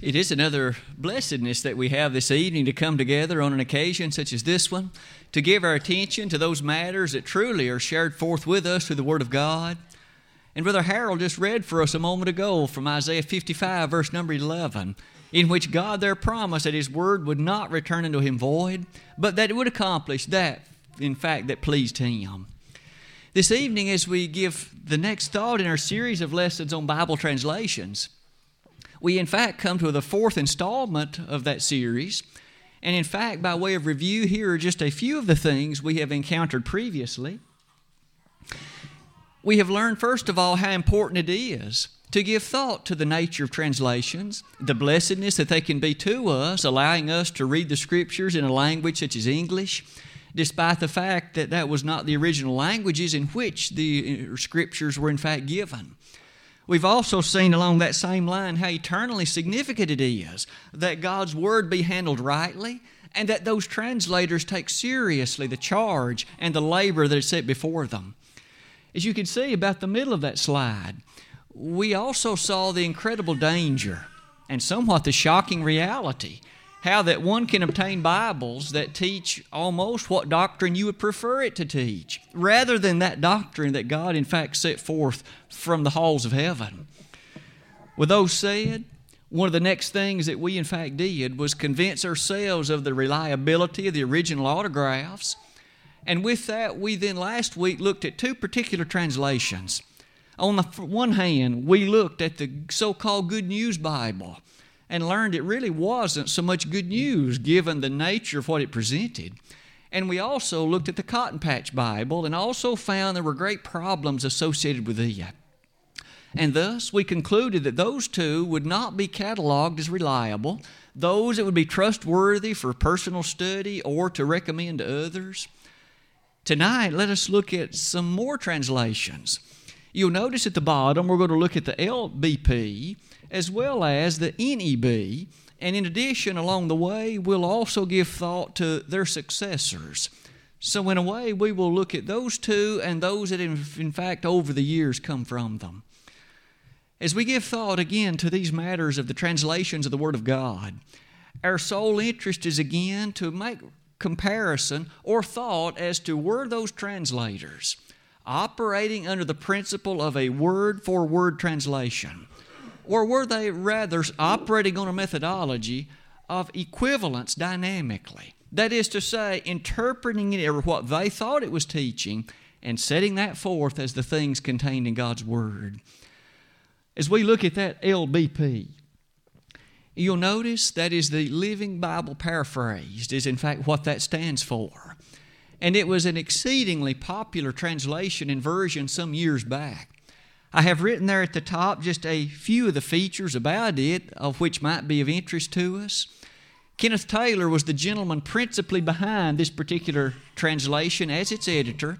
It is another blessedness that we have this evening to come together on an occasion such as this one, to give our attention to those matters that truly are shared forth with us through the Word of God. And Brother Harold just read for us a moment ago from Isaiah 55, verse number 11, in which God there promised that His Word would not return unto Him void, but that it would accomplish that, in fact, that pleased Him. This evening, as we give the next thought in our series of lessons on Bible translations, we in fact come to the fourth installment of that series. And in fact, by way of review, here are just a few of the things we have encountered previously. We have learned, first of all, how important it is to give thought to the nature of translations, the blessedness that they can be to us, allowing us to read the scriptures in a language such as English, despite the fact that that was not the original languages in which the uh, scriptures were in fact given. We've also seen along that same line how eternally significant it is that God's Word be handled rightly and that those translators take seriously the charge and the labor that is set before them. As you can see about the middle of that slide, we also saw the incredible danger and somewhat the shocking reality how that one can obtain Bibles that teach almost what doctrine you would prefer it to teach, rather than that doctrine that God, in fact, set forth from the halls of heaven. With those said, one of the next things that we, in fact, did was convince ourselves of the reliability of the original autographs. And with that, we then last week looked at two particular translations. On the one hand, we looked at the so called Good News Bible and learned it really wasn't so much good news given the nature of what it presented. And we also looked at the Cotton Patch Bible and also found there were great problems associated with it. And thus, we concluded that those two would not be cataloged as reliable, those that would be trustworthy for personal study or to recommend to others. Tonight, let us look at some more translations. You'll notice at the bottom, we're going to look at the LBP as well as the NEB. And in addition, along the way, we'll also give thought to their successors. So, in a way, we will look at those two and those that, in, in fact, over the years come from them. As we give thought again to these matters of the translations of the Word of God, our sole interest is again to make comparison or thought as to were those translators operating under the principle of a word for word translation or were they rather operating on a methodology of equivalence dynamically? That is to say, interpreting it or what they thought it was teaching and setting that forth as the things contained in God's Word. As we look at that LBP, you'll notice that is the Living Bible Paraphrased, is in fact what that stands for. And it was an exceedingly popular translation and version some years back. I have written there at the top just a few of the features about it, of which might be of interest to us. Kenneth Taylor was the gentleman principally behind this particular translation as its editor,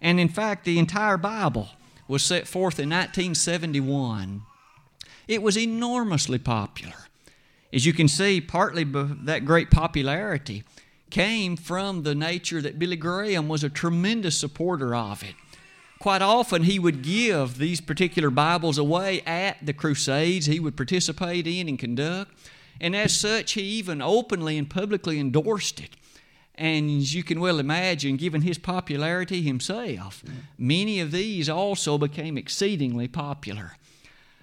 and in fact, the entire Bible was set forth in 1971. It was enormously popular. As you can see, partly that great popularity came from the nature that Billy Graham was a tremendous supporter of it quite often he would give these particular Bibles away at the crusades he would participate in and conduct. And as such, he even openly and publicly endorsed it. And as you can well imagine, given his popularity himself, many of these also became exceedingly popular.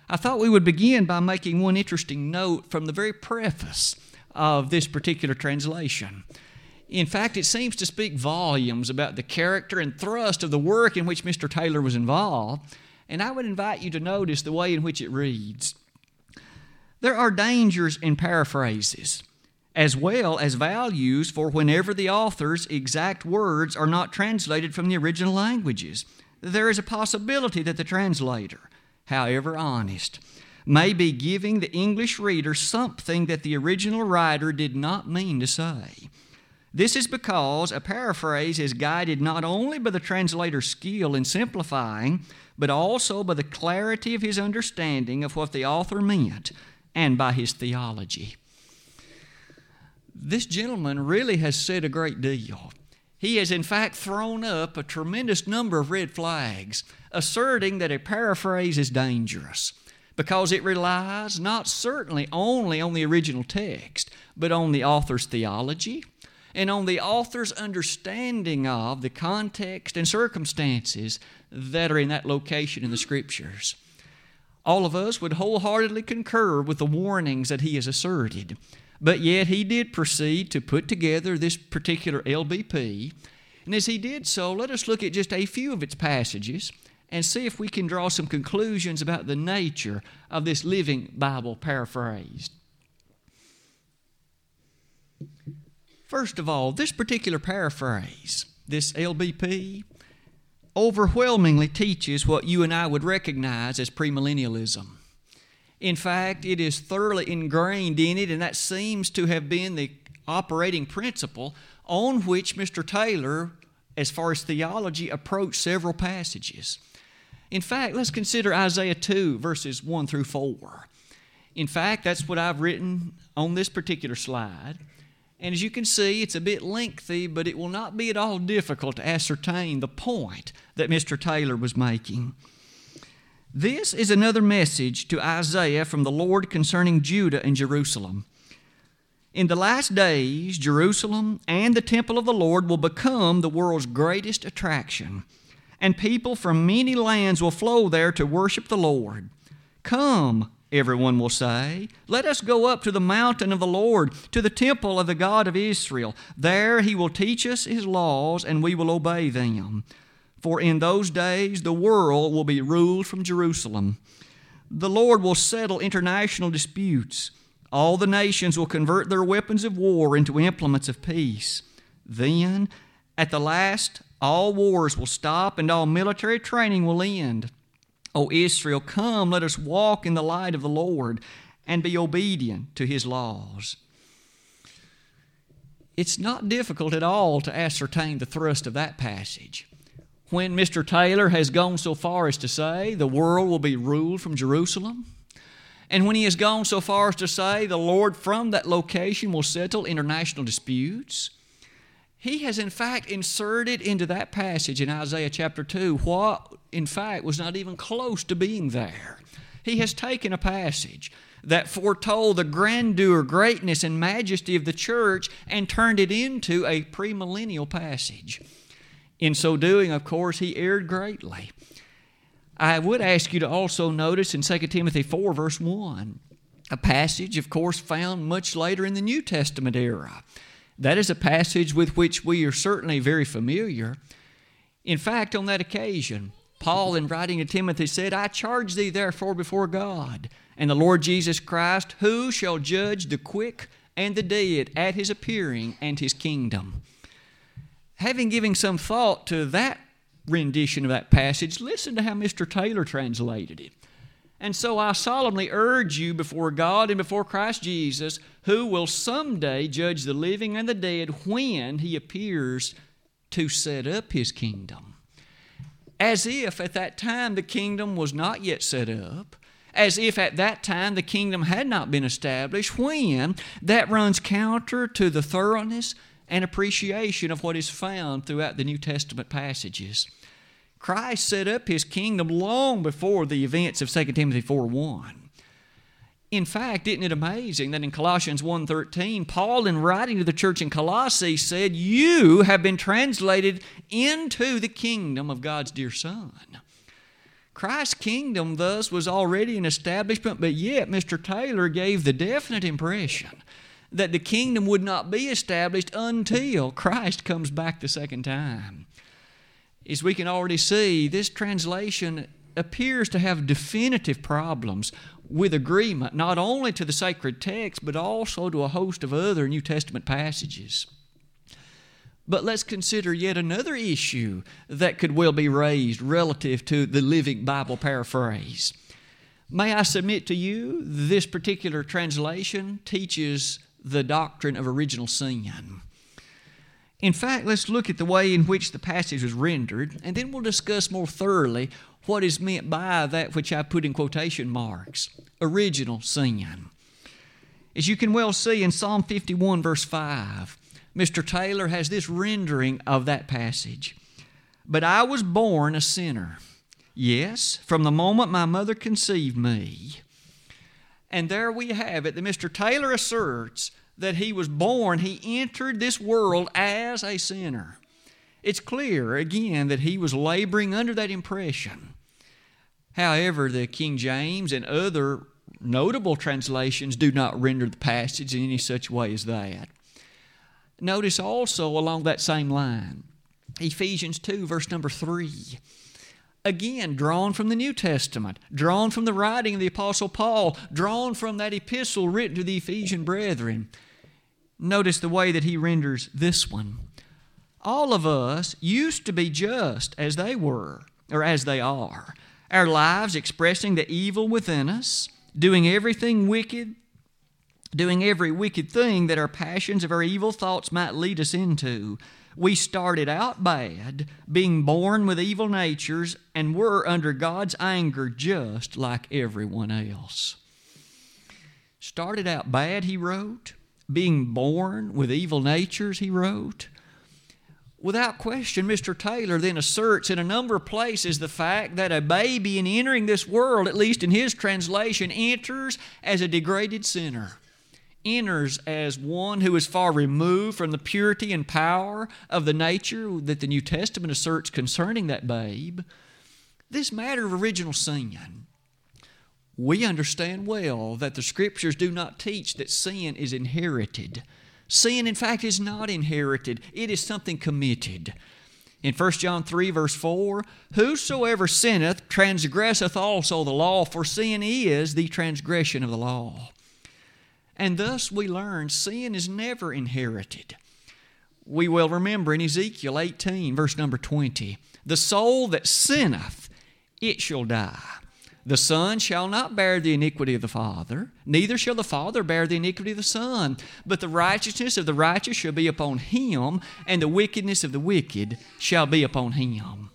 I thought we would begin by making one interesting note from the very preface of this particular translation. In fact, it seems to speak volumes about the character and thrust of the work in which Mr. Taylor was involved. And I would invite you to notice the way in which it reads. There are dangers in paraphrases, as well as values for whenever the author's exact words are not translated from the original languages. There is a possibility that the translator, however honest, may be giving the English reader something that the original writer did not mean to say. This is because a paraphrase is guided not only by the translator's skill in simplifying, but also by the clarity of his understanding of what the author meant and by his theology. This gentleman really has said a great deal. He has, in fact, thrown up a tremendous number of red flags, asserting that a paraphrase is dangerous because it relies not certainly only on the original text, but on the author's theology and on the author's understanding of the context and circumstances that are in that location in the Scriptures. All of us would wholeheartedly concur with the warnings that he has asserted, but yet he did proceed to put together this particular LBP. And as he did so, let us look at just a few of its passages and see if we can draw some conclusions about the nature of this living Bible paraphrased. First of all, this particular paraphrase, this LBP, overwhelmingly teaches what you and I would recognize as premillennialism. In fact, it is thoroughly ingrained in it, and that seems to have been the operating principle on which Mr. Taylor, as far as theology, approached several passages. In fact, let's consider Isaiah 2, verses 1 through 4. In fact, that's what I've written on this particular slide. And as you can see, it's a bit lengthy, but it will not be at all difficult to ascertain the point that Mr. Taylor was making. This is another message to Isaiah from the Lord concerning Judah and Jerusalem. In the last days, Jerusalem and the temple of the Lord will become the world's greatest attraction and people from many lands will flow there to worship the Lord. Come, everyone will say, let us go up to the mountain of the Lord, to the temple of the God of Israel. There he will teach us his laws, and we will obey them. For in those days the world will be ruled from Jerusalem. The Lord will settle international disputes. All the nations will convert their weapons of war into implements of peace. Then, at the last, all wars will stop and all military training will end. O Israel, come, let us walk in the light of the Lord and be obedient to his laws. It's not difficult at all to ascertain the thrust of that passage. When Mr. Taylor has gone so far as to say the world will be ruled from Jerusalem, and when he has gone so far as to say the Lord from that location will settle international disputes, he has in fact inserted into that passage in Isaiah chapter 2 what in fact was not even close to being there. He has taken a passage that foretold the grandeur, greatness, and majesty of the church and turned it into a premillennial passage. In so doing, of course, he erred greatly. I would ask you to also notice in 2 Timothy 4, verse 1, a passage, of course, found much later in the New Testament era. That is a passage with which we are certainly very familiar. In fact, on that occasion, Paul, in writing to Timothy, said, I charge thee therefore before God and the Lord Jesus Christ, who shall judge the quick and the dead at his appearing and his kingdom. Having given some thought to that rendition of that passage, listen to how Mr. Taylor translated it. And so I solemnly urge you before God and before Christ Jesus, who will someday judge the living and the dead when he appears to set up his kingdom. As if at that time the kingdom was not yet set up, as if at that time the kingdom had not been established, when that runs counter to the thoroughness and appreciation of what is found throughout the New Testament passages. Christ set up his kingdom long before the events of 2 Timothy 4 1. In fact, isn't it amazing that in Colossians 1:13, Paul in writing to the church in Colossae said, "You have been translated into the kingdom of God's dear son." Christ's kingdom thus was already an establishment, but yet Mr. Taylor gave the definite impression that the kingdom would not be established until Christ comes back the second time as we can already see, this translation appears to have definitive problems with agreement, not only to the sacred text, but also to a host of other New Testament passages. But let's consider yet another issue that could well be raised relative to the Living Bible paraphrase. May I submit to you, this particular translation teaches the doctrine of original sin. In fact, let's look at the way in which the passage was rendered, and then we'll discuss more thoroughly what is meant by that which I put in quotation marks original sin. As you can well see in Psalm 51, verse 5, Mr. Taylor has this rendering of that passage. But I was born a sinner. Yes, from the moment my mother conceived me. And there we have it that Mr. Taylor asserts that he was born, he entered this world as a sinner. It's clear, again, that he was laboring under that impression. However, the King James and other notable translations do not render the passage in any such way as that. Notice also along that same line, Ephesians 2, verse number 3. Again, drawn from the New Testament, drawn from the writing of the Apostle Paul, drawn from that epistle written to the Ephesian brethren. Notice the way that he renders this one. All of us used to be just as they were, or as they are, our lives expressing the evil within us, doing everything wicked, doing every wicked thing that our passions of our evil thoughts might lead us into. We started out bad, being born with evil natures, and were under God's anger just like everyone else. Started out bad, he wrote, being born with evil natures, he wrote. Without question, Mr. Taylor then asserts in a number of places the fact that a baby in entering this world, at least in his translation, enters as a degraded sinner, enters as one who is far removed from the purity and power of the nature that the New Testament asserts concerning that babe. This matter of original sin, we understand well that the Scriptures do not teach that sin is inherited Sin, in fact, is not inherited, it is something committed. In 1 John 3, verse 4, whosoever sinneth transgresseth also the law, for sin is the transgression of the law. And thus we learn sin is never inherited. We will remember in Ezekiel 18, verse number 20, the soul that sinneth, it shall die. The Son shall not bear the iniquity of the Father, neither shall the Father bear the iniquity of the Son. But the righteousness of the righteous shall be upon him, and the wickedness of the wicked shall be upon him.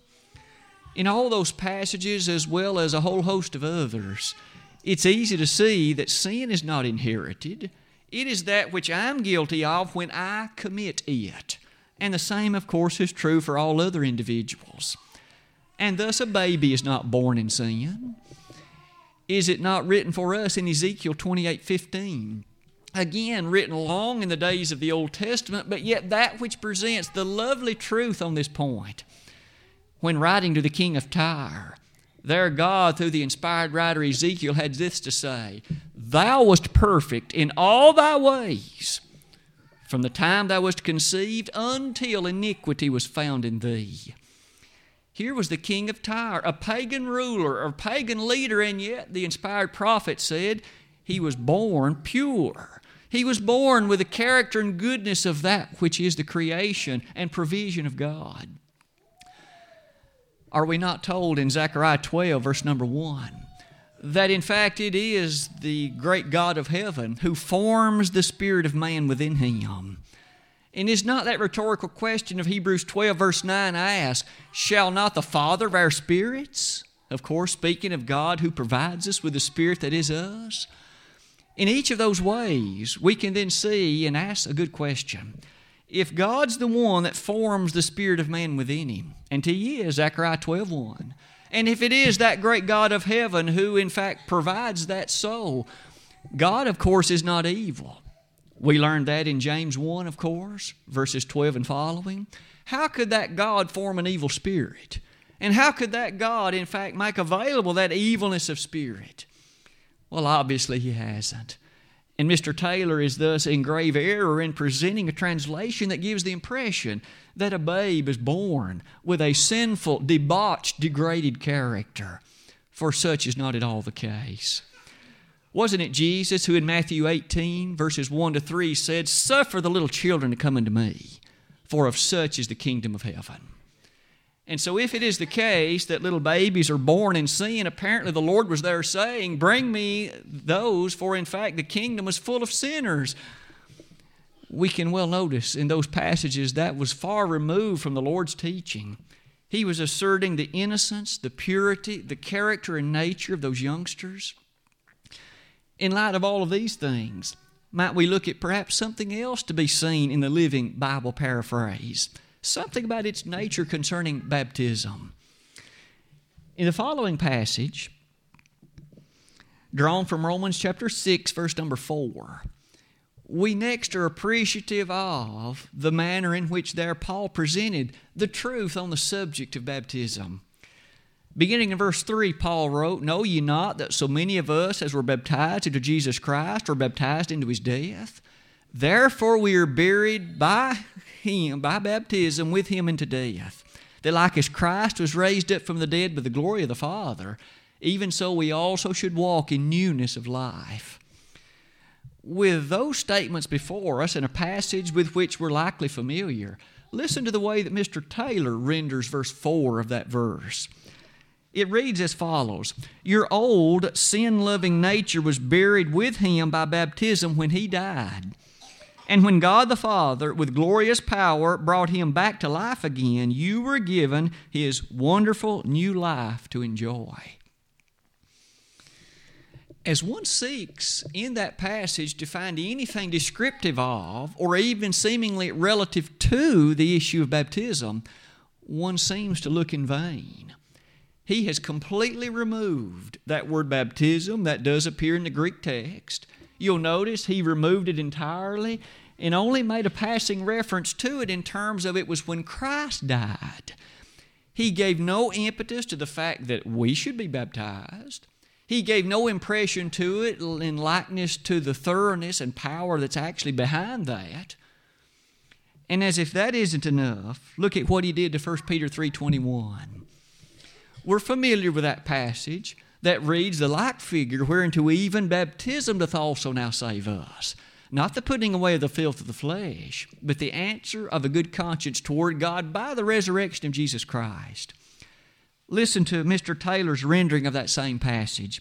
In all those passages, as well as a whole host of others, it's easy to see that sin is not inherited. It is that which I'm guilty of when I commit it. And the same, of course, is true for all other individuals. And thus, a baby is not born in sin. Is it not written for us in Ezekiel 28 15? Again, written long in the days of the Old Testament, but yet that which presents the lovely truth on this point. When writing to the king of Tyre, their God, through the inspired writer Ezekiel, had this to say Thou wast perfect in all thy ways, from the time thou wast conceived until iniquity was found in thee. Here was the king of Tyre, a pagan ruler, a pagan leader, and yet the inspired prophet said he was born pure. He was born with the character and goodness of that which is the creation and provision of God. Are we not told in Zechariah 12, verse number 1, that in fact it is the great God of heaven who forms the spirit of man within him? And is not that rhetorical question of Hebrews 12, verse 9 asked, Shall not the Father of our spirits, of course, speaking of God who provides us with the Spirit that is us? In each of those ways, we can then see and ask a good question. If God's the one that forms the spirit of man within him, and He is, Zechariah 12 1, and if it is that great God of heaven who, in fact, provides that soul, God, of course, is not evil. We learned that in James 1, of course, verses 12 and following. How could that God form an evil spirit? And how could that God, in fact, make available that evilness of spirit? Well, obviously, He hasn't. And Mr. Taylor is thus in grave error in presenting a translation that gives the impression that a babe is born with a sinful, debauched, degraded character. For such is not at all the case. Wasn't it Jesus who in Matthew 18, verses 1 to 3, said, Suffer the little children to come unto me, for of such is the kingdom of heaven? And so, if it is the case that little babies are born in sin, apparently the Lord was there saying, Bring me those, for in fact the kingdom is full of sinners. We can well notice in those passages that was far removed from the Lord's teaching. He was asserting the innocence, the purity, the character and nature of those youngsters. In light of all of these things, might we look at perhaps something else to be seen in the Living Bible paraphrase? Something about its nature concerning baptism. In the following passage, drawn from Romans chapter 6, verse number 4. We next are appreciative of the manner in which there Paul presented the truth on the subject of baptism. Beginning in verse 3, Paul wrote, Know ye not that so many of us as were baptized into Jesus Christ were baptized into his death? Therefore we are buried by him, by baptism, with him into death. That like as Christ was raised up from the dead by the glory of the Father, even so we also should walk in newness of life. With those statements before us in a passage with which we're likely familiar, listen to the way that Mr. Taylor renders verse 4 of that verse. It reads as follows Your old sin loving nature was buried with him by baptism when he died. And when God the Father, with glorious power, brought him back to life again, you were given his wonderful new life to enjoy. As one seeks in that passage to find anything descriptive of, or even seemingly relative to, the issue of baptism, one seems to look in vain. He has completely removed that word baptism that does appear in the Greek text You'll notice he removed it entirely and only made a passing reference to it in terms of it was when Christ died. He gave no impetus to the fact that we should be baptized. He gave no impression to it in likeness to the thoroughness and power that's actually behind that. And as if that isn't enough, look at what he did to 1 Peter 3:21. We're familiar with that passage that reads the like figure whereunto even baptism doth also now save us. Not the putting away of the filth of the flesh, but the answer of a good conscience toward God by the resurrection of Jesus Christ. Listen to Mr. Taylor's rendering of that same passage.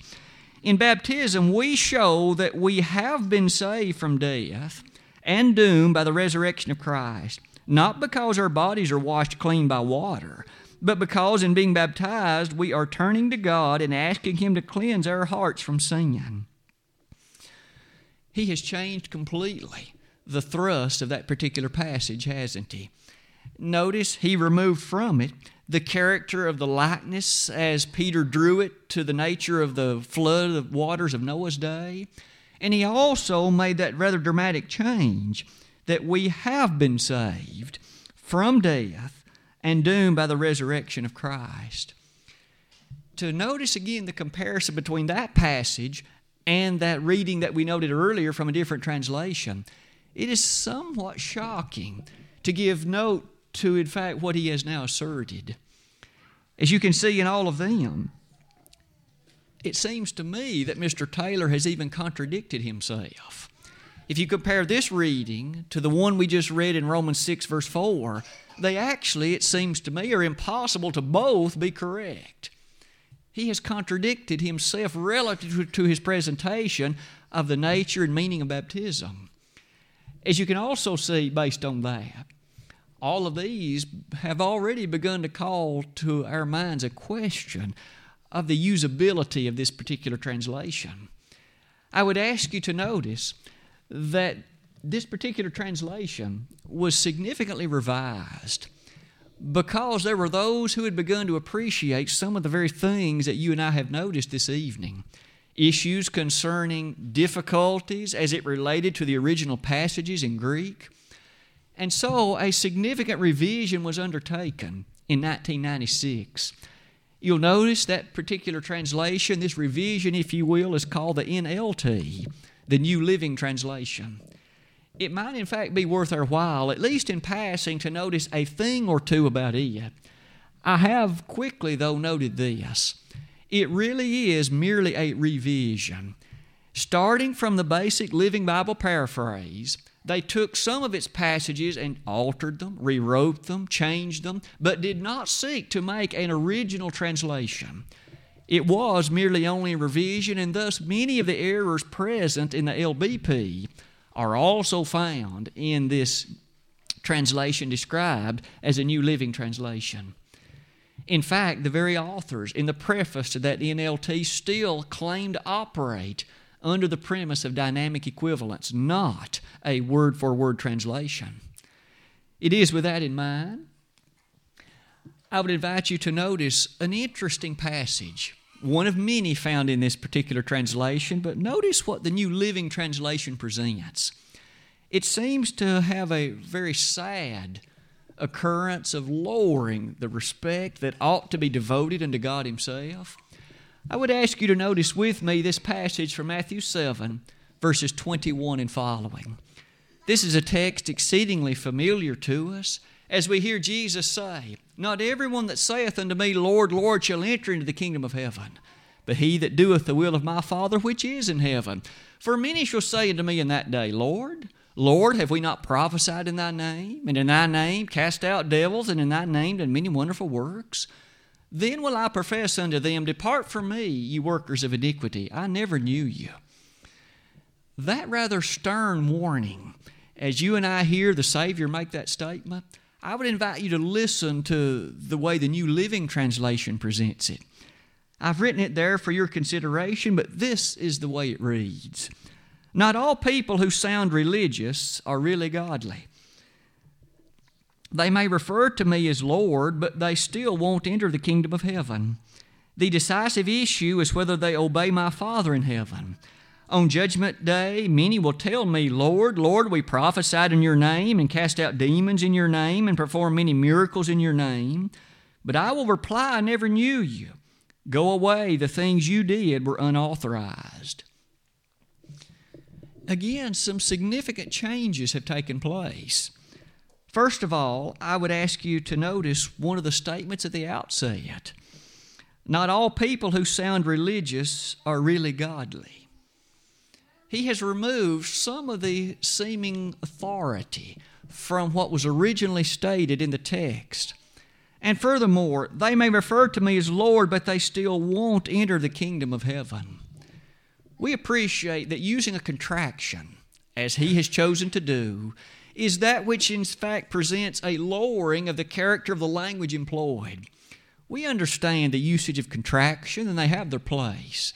In baptism, we show that we have been saved from death and doom by the resurrection of Christ, not because our bodies are washed clean by water but because in being baptized we are turning to God and asking Him to cleanse our hearts from sin. He has changed completely the thrust of that particular passage, hasn't he? Notice he removed from it the character of the likeness as Peter drew it to the nature of the flood of waters of Noah's day. And he also made that rather dramatic change that we have been saved from death and doomed by the resurrection of Christ. To notice again the comparison between that passage and that reading that we noted earlier from a different translation, it is somewhat shocking to give note to, in fact, what he has now asserted. As you can see in all of them, it seems to me that Mr. Taylor has even contradicted himself. If you compare this reading to the one we just read in Romans 6, verse 4, they actually, it seems to me, are impossible to both be correct. He has contradicted himself relative to his presentation of the nature and meaning of baptism. As you can also see based on that, all of these have already begun to call to our minds a question of the usability of this particular translation. I would ask you to notice that this particular translation was significantly revised because there were those who had begun to appreciate some of the very things that you and I have noticed this evening. Issues concerning difficulties as it related to the original passages in Greek. And so a significant revision was undertaken in 1996. You'll notice that particular translation, this revision, if you will, is called the NLT, the New Living Translation it might in fact be worth our while, at least in passing, to notice a thing or two about it. I have quickly, though, noted this. It really is merely a revision. Starting from the basic Living Bible paraphrase, they took some of its passages and altered them, rewrote them, changed them, but did not seek to make an original translation. It was merely only a revision, and thus many of the errors present in the LBP are also found in this translation described as a New Living Translation. In fact, the very authors in the preface to that NLT still claim to operate under the premise of dynamic equivalence, not a word for word translation. It is with that in mind, I would invite you to notice an interesting passage one of many found in this particular translation, but notice what the New Living Translation presents. It seems to have a very sad occurrence of lowering the respect that ought to be devoted unto God Himself. I would ask you to notice with me this passage from Matthew 7, verses 21 and following. This is a text exceedingly familiar to us as we hear Jesus say, Not everyone that saith unto me, Lord, Lord, shall enter into the kingdom of heaven, but he that doeth the will of my Father which is in heaven. For many shall say unto me in that day, Lord, Lord, have we not prophesied in thy name, and in thy name cast out devils, and in thy name done many wonderful works? Then will I profess unto them, Depart from me, ye workers of iniquity, I never knew you. That rather stern warning, as you and I hear the Savior make that statement, I would invite you to listen to the way the New Living Translation presents it. I've written it there for your consideration, but this is the way it reads Not all people who sound religious are really godly. They may refer to me as Lord, but they still won't enter the kingdom of heaven. The decisive issue is whether they obey my Father in heaven. On Judgment Day, many will tell me, Lord, Lord, we prophesied in your name and cast out demons in your name and performed many miracles in your name. But I will reply, I never knew you. Go away, the things you did were unauthorized. Again, some significant changes have taken place. First of all, I would ask you to notice one of the statements at the outset. Not all people who sound religious are really godly he has removed some of the seeming authority from what was originally stated in the text. And furthermore, they may refer to me as Lord, but they still won't enter the kingdom of heaven. We appreciate that using a contraction, as he has chosen to do, is that which in fact presents a lowering of the character of the language employed. We understand the usage of contraction and they have their place,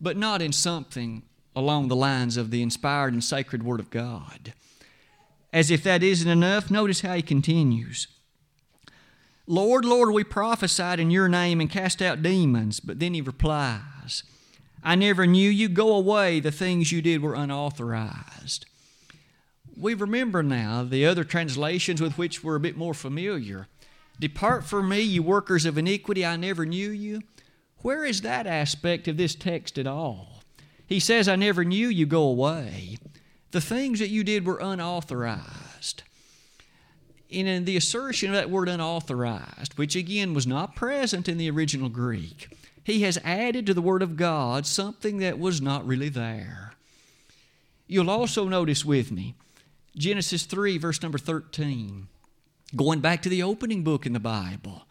but not in something along the lines of the inspired and sacred Word of God. As if that isn't enough, notice how he continues. Lord, Lord, we prophesied in your name and cast out demons. But then he replies, I never knew you. Go away. The things you did were unauthorized. We remember now the other translations with which we're a bit more familiar. Depart from me, you workers of iniquity. I never knew you. Where is that aspect of this text at all? He says, I never knew you go away. The things that you did were unauthorized. And in the assertion of that word unauthorized, which again was not present in the original Greek, he has added to the Word of God something that was not really there. You'll also notice with me Genesis 3, verse number 13. Going back to the opening book in the Bible.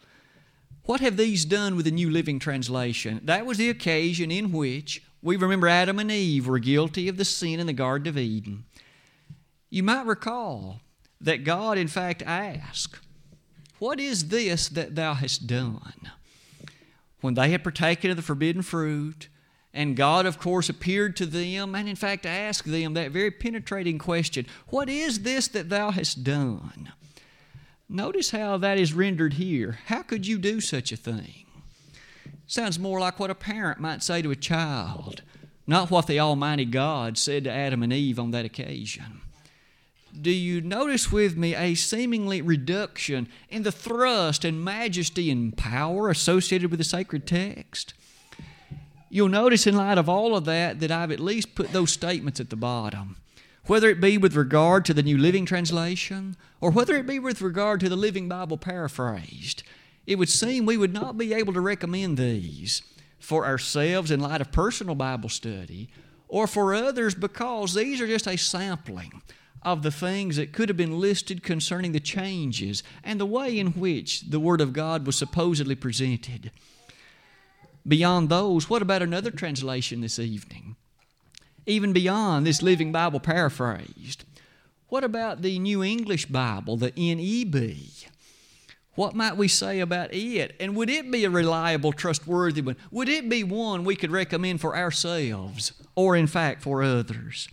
What have these done with the New Living Translation? That was the occasion in which we remember Adam and Eve were guilty of the sin in the Garden of Eden. You might recall that God, in fact, asked, What is this that thou hast done? When they had partaken of the forbidden fruit, and God, of course, appeared to them and, in fact, asked them that very penetrating question What is this that thou hast done? Notice how that is rendered here. How could you do such a thing? Sounds more like what a parent might say to a child, not what the Almighty God said to Adam and Eve on that occasion. Do you notice with me a seemingly reduction in the thrust and majesty and power associated with the sacred text? You'll notice, in light of all of that, that I've at least put those statements at the bottom. Whether it be with regard to the New Living Translation or whether it be with regard to the Living Bible paraphrased, it would seem we would not be able to recommend these for ourselves in light of personal Bible study or for others because these are just a sampling of the things that could have been listed concerning the changes and the way in which the Word of God was supposedly presented. Beyond those, what about another translation this evening? Even beyond this Living Bible paraphrased, what about the New English Bible, the NEB? What might we say about it? And would it be a reliable, trustworthy one? Would it be one we could recommend for ourselves or, in fact, for others?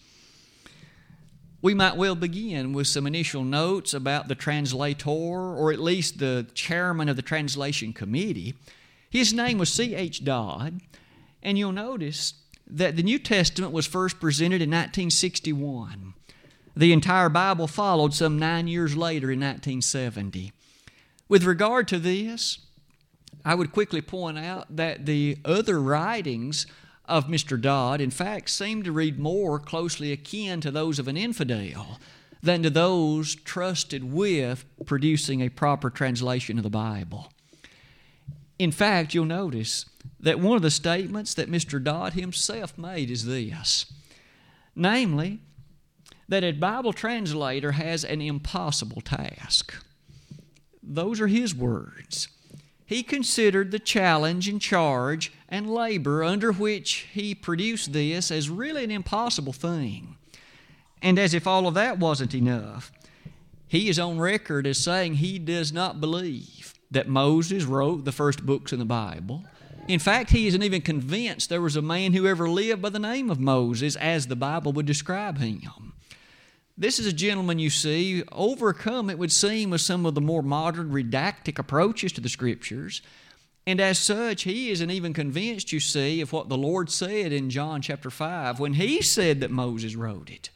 We might well begin with some initial notes about the translator, or at least the chairman of the translation committee. His name was C.H. Dodd, And you'll notice that the New Testament was first presented in 1961. The entire Bible followed some nine years later in 1970. With regard to this, I would quickly point out that the other writings of Mr. Dodd, in fact, seem to read more closely akin to those of an infidel than to those trusted with producing a proper translation of the Bible. In fact, you'll notice that one of the statements that Mr. Dodd himself made is this namely, that a Bible translator has an impossible task. Those are his words. He considered the challenge and charge and labor under which he produced this as really an impossible thing. And as if all of that wasn't enough, he is on record as saying he does not believe that Moses wrote the first books in the Bible. In fact, he isn't even convinced there was a man who ever lived by the name of Moses as the Bible would describe him. This is a gentleman, you see, overcome, it would seem, with some of the more modern redactic approaches to the Scriptures. And as such, he isn't even convinced, you see, of what the Lord said in John chapter 5 when he said that Moses wrote it.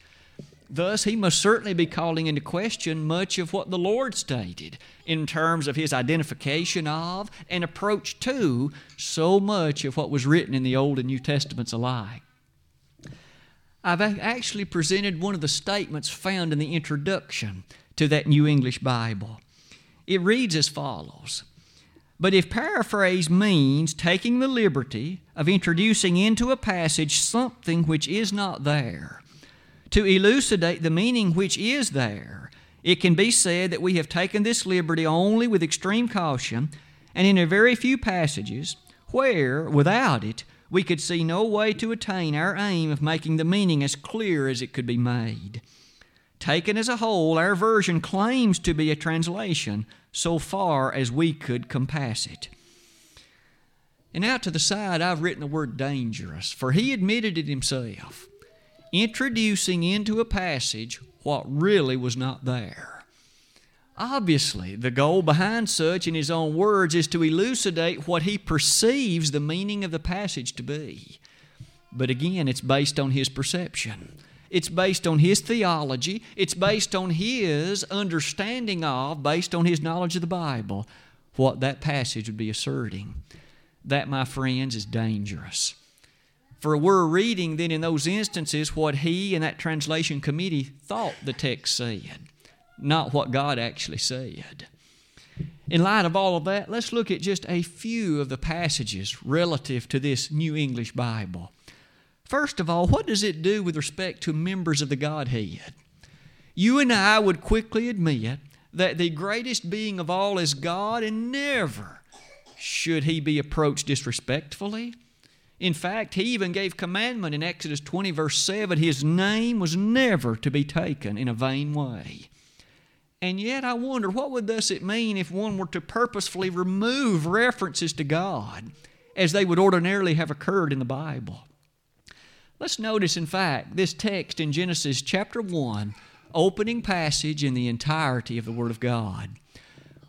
Thus, he must certainly be calling into question much of what the Lord stated in terms of his identification of and approach to so much of what was written in the Old and New Testaments alike. I've actually presented one of the statements found in the introduction to that New English Bible. It reads as follows But if paraphrase means taking the liberty of introducing into a passage something which is not there, to elucidate the meaning which is there, it can be said that we have taken this liberty only with extreme caution, and in a very few passages where, without it, we could see no way to attain our aim of making the meaning as clear as it could be made. Taken as a whole, our version claims to be a translation so far as we could compass it. And out to the side, I've written the word dangerous, for he admitted it himself introducing into a passage what really was not there. Obviously, the goal behind such, in his own words, is to elucidate what he perceives the meaning of the passage to be. But again, it's based on his perception. It's based on his theology. It's based on his understanding of, based on his knowledge of the Bible, what that passage would be asserting. That, my friends, is dangerous. For we're reading then in those instances what he and that translation committee thought the text said, not what God actually said. In light of all of that, let's look at just a few of the passages relative to this New English Bible. First of all, what does it do with respect to members of the Godhead? You and I would quickly admit that the greatest being of all is God, and never should he be approached disrespectfully in fact, he even gave commandment in Exodus 20, verse 7 his name was never to be taken in a vain way. And yet, I wonder what would thus it mean if one were to purposefully remove references to God as they would ordinarily have occurred in the Bible? Let's notice, in fact, this text in Genesis chapter 1, opening passage in the entirety of the Word of God.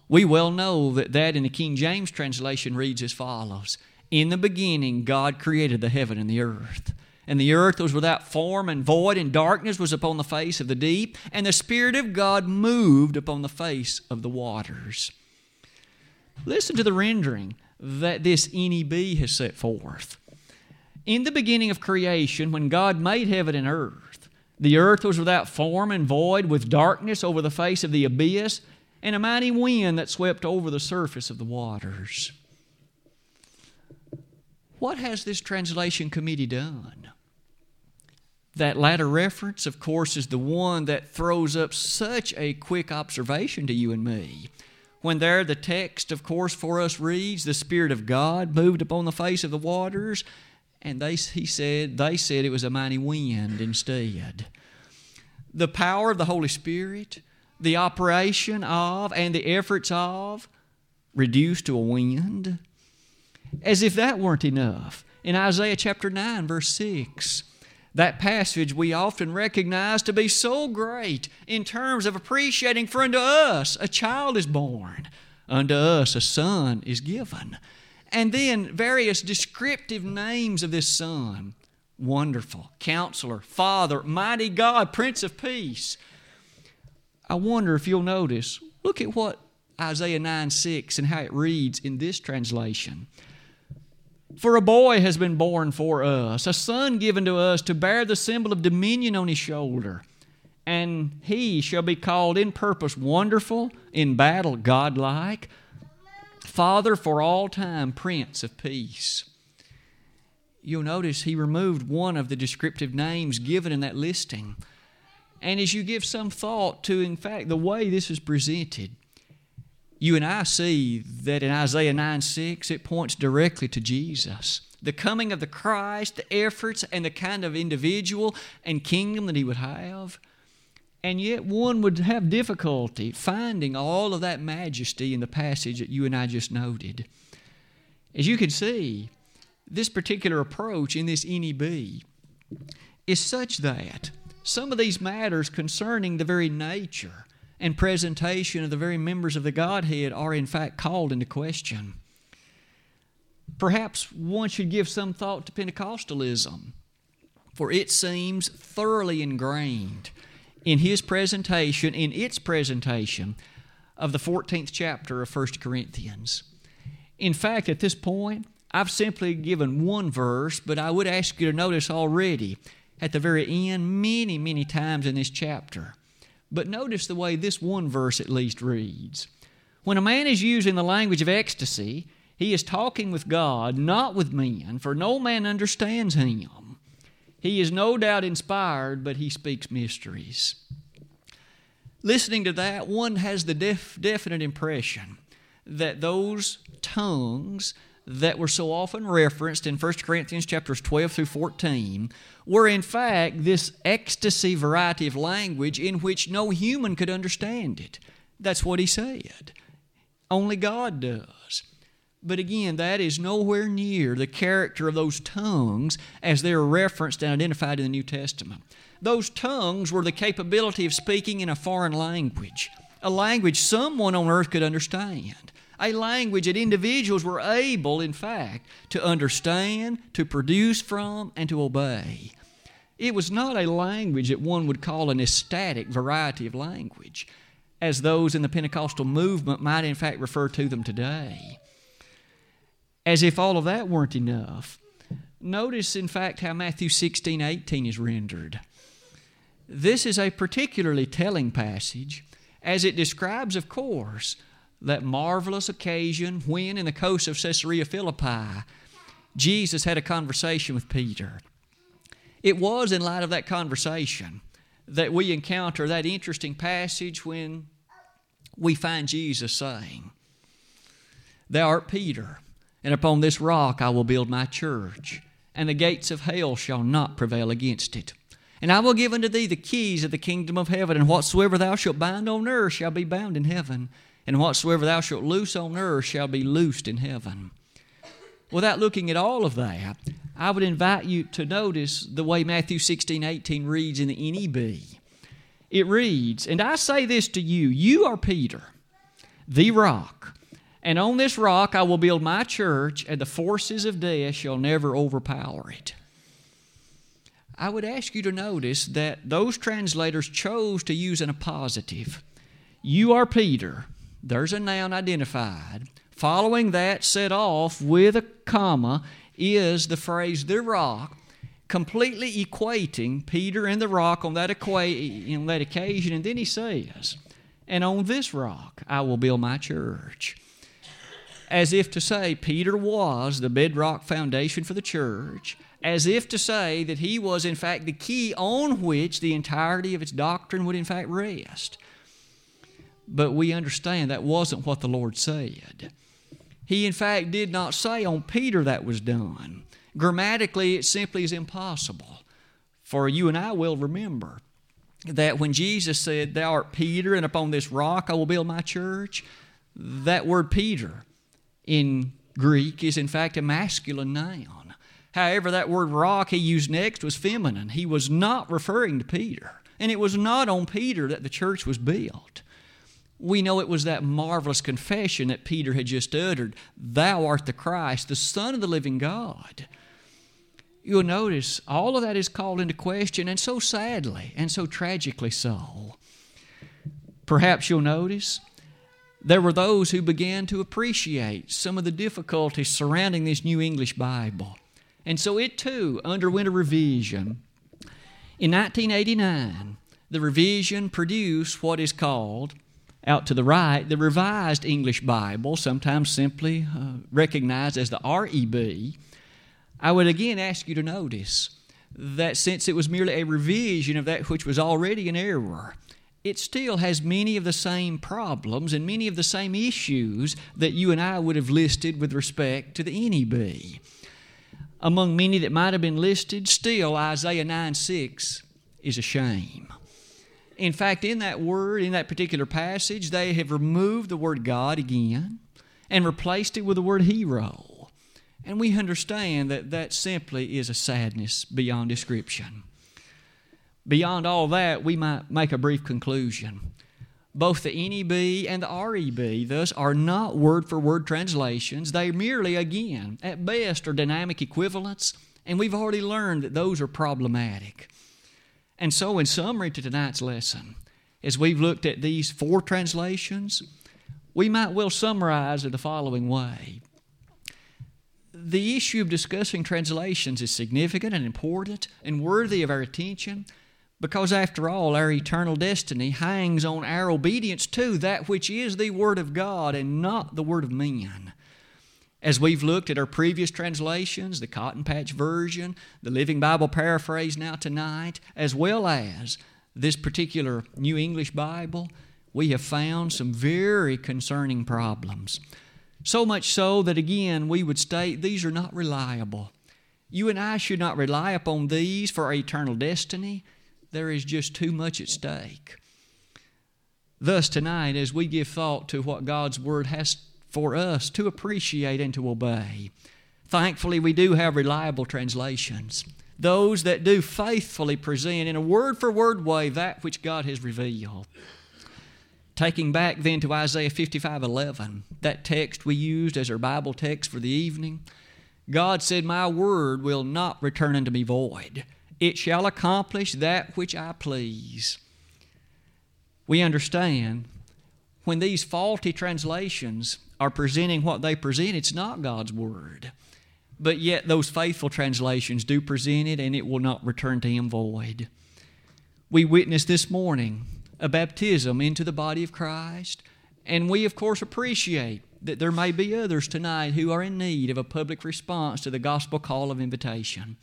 We well know that that in the King James translation reads as follows in the beginning, God created the heaven and the earth. And the earth was without form and void, and darkness was upon the face of the deep, and the Spirit of God moved upon the face of the waters. Listen to the rendering that this NEB has set forth. In the beginning of creation, when God made heaven and earth, the earth was without form and void, with darkness over the face of the abyss, and a mighty wind that swept over the surface of the waters. What has this translation committee done? That latter reference, of course, is the one that throws up such a quick observation to you and me. When there the text, of course, for us reads, the Spirit of God moved upon the face of the waters, and they, he said, they said it was a mighty wind instead. The power of the Holy Spirit, the operation of and the efforts of, reduced to a wind as if that weren't enough. In Isaiah chapter 9, verse 6, that passage we often recognize to be so great in terms of appreciating, for unto us a child is born, unto us a son is given. And then various descriptive names of this Son Wonderful, Counselor, Father, Mighty God, Prince of Peace. I wonder if you'll notice, look at what Isaiah 9 6 and how it reads in this translation. For a boy has been born for us, a son given to us to bear the symbol of dominion on his shoulder. And he shall be called in purpose wonderful, in battle godlike, Father for all time, Prince of Peace. You'll notice he removed one of the descriptive names given in that listing. And as you give some thought to, in fact, the way this is presented, you and I see that in Isaiah 9 6, it points directly to Jesus. The coming of the Christ, the efforts, and the kind of individual and kingdom that he would have. And yet, one would have difficulty finding all of that majesty in the passage that you and I just noted. As you can see, this particular approach in this NEB is such that some of these matters concerning the very nature and presentation of the very members of the Godhead are in fact called into question. Perhaps one should give some thought to Pentecostalism, for it seems thoroughly ingrained in his presentation, in its presentation of the 14th chapter of 1 Corinthians. In fact, at this point, I've simply given one verse, but I would ask you to notice already at the very end, many, many times in this chapter, but notice the way this one verse at least reads. When a man is using the language of ecstasy, he is talking with God, not with men, for no man understands him. He is no doubt inspired, but he speaks mysteries. Listening to that, one has the def- definite impression that those tongues that were so often referenced in 1 Corinthians chapters 12 through 14 were in fact this ecstasy variety of language in which no human could understand it. That's what he said. Only God does. But again, that is nowhere near the character of those tongues as they're referenced and identified in the New Testament. Those tongues were the capability of speaking in a foreign language, a language someone on earth could understand a language that individuals were able, in fact, to understand, to produce from, and to obey. It was not a language that one would call an ecstatic variety of language, as those in the Pentecostal movement might, in fact, refer to them today. As if all of that weren't enough. Notice, in fact, how Matthew 16 18 is rendered. This is a particularly telling passage, as it describes, of course, that marvelous occasion when, in the coast of Caesarea Philippi, Jesus had a conversation with Peter. It was in light of that conversation that we encounter that interesting passage when we find Jesus saying, Thou art Peter, and upon this rock I will build my church, and the gates of hell shall not prevail against it. And I will give unto thee the keys of the kingdom of heaven, and whatsoever thou shalt bind on earth shall be bound in heaven, and whatsoever thou shalt loose on earth shall be loosed in heaven. Without looking at all of that, I would invite you to notice the way Matthew 16 18 reads in the NEB. It reads, And I say this to you, you are Peter, the rock, and on this rock I will build my church, and the forces of death shall never overpower it. I would ask you to notice that those translators chose to use an appositive. You are Peter, there's a noun identified. Following that, set off with a comma, is the phrase the rock, completely equating Peter and the rock on that, equa- on that occasion. And then he says, And on this rock I will build my church. As if to say, Peter was the bedrock foundation for the church, as if to say that he was, in fact, the key on which the entirety of its doctrine would, in fact, rest. But we understand that wasn't what the Lord said. He, in fact, did not say on Peter that was done. Grammatically, it simply is impossible. For you and I will remember that when Jesus said, Thou art Peter, and upon this rock I will build my church, that word Peter in Greek is in fact a masculine noun. However, that word rock he used next was feminine. He was not referring to Peter. And it was not on Peter that the church was built. We know it was that marvelous confession that Peter had just uttered Thou art the Christ, the Son of the living God. You'll notice all of that is called into question, and so sadly and so tragically so. Perhaps you'll notice there were those who began to appreciate some of the difficulties surrounding this New English Bible. And so it too underwent a revision. In 1989, the revision produced what is called, out to the right, the Revised English Bible, sometimes simply uh, recognized as the REB. I would again ask you to notice that since it was merely a revision of that which was already an error, it still has many of the same problems and many of the same issues that you and I would have listed with respect to the NEB. Among many that might have been listed, still Isaiah 9 6 is a shame. In fact, in that word, in that particular passage, they have removed the word God again and replaced it with the word hero. And we understand that that simply is a sadness beyond description. Beyond all that, we might make a brief conclusion. Both the NEB and the REB, thus, are not word for word translations. They merely, again, at best, are dynamic equivalents, and we've already learned that those are problematic. And so, in summary to tonight's lesson, as we've looked at these four translations, we might well summarize it the following way. The issue of discussing translations is significant and important and worthy of our attention because, after all, our eternal destiny hangs on our obedience to that which is the Word of God and not the Word of men. As we've looked at our previous translations, the Cotton Patch Version, the Living Bible Paraphrase now tonight, as well as this particular New English Bible, we have found some very concerning problems. So much so that, again, we would state these are not reliable. You and I should not rely upon these for our eternal destiny there is just too much at stake. Thus, tonight, as we give thought to what God's Word has for us to appreciate and to obey, thankfully we do have reliable translations. Those that do faithfully present in a word for word way that which God has revealed. Taking back then to Isaiah 55 11, that text we used as our Bible text for the evening, God said, My word will not return unto me void it shall accomplish that which I please. We understand when these faulty translations are presenting what they present, it's not God's Word. But yet, those faithful translations do present it, and it will not return to Him void. We witnessed this morning a baptism into the body of Christ, and we, of course, appreciate that there may be others tonight who are in need of a public response to the gospel call of invitation.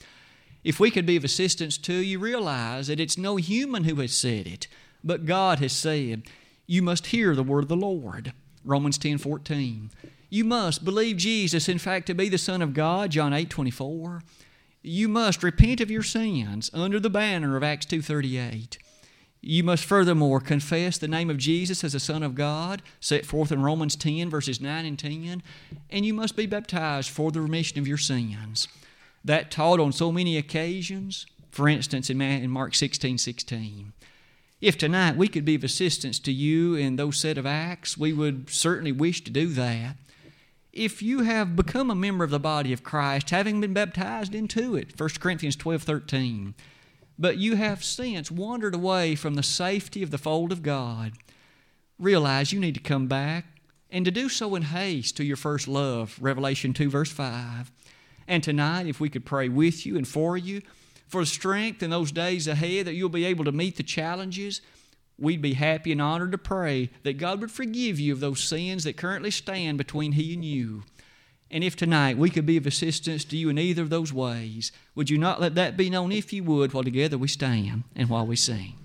If we could be of assistance to you, realize that it's no human who has said it, but God has said, You must hear the word of the Lord. Romans 10 14. You must believe Jesus, in fact, to be the Son of God, John 8 24. You must repent of your sins under the banner of Acts 2.38. You must furthermore confess the name of Jesus as the Son of God, set forth in Romans 10, verses 9 and 10, and you must be baptized for the remission of your sins that taught on so many occasions, for instance, in Mark 16 16. If tonight we could be of assistance to you in those set of acts, we would certainly wish to do that. If you have become a member of the body of Christ, having been baptized into it, 1 Corinthians 12 13, but you have since wandered away from the safety of the fold of God, realize you need to come back and to do so in haste to your first love, Revelation 2, verse 5. And tonight, if we could pray with you and for you, for strength in those days ahead that you'll be able to meet the challenges, we'd be happy and honored to pray that God would forgive you of those sins that currently stand between He and you. And if tonight we could be of assistance to you in either of those ways, would you not let that be known if you would while together we stand and while we sing?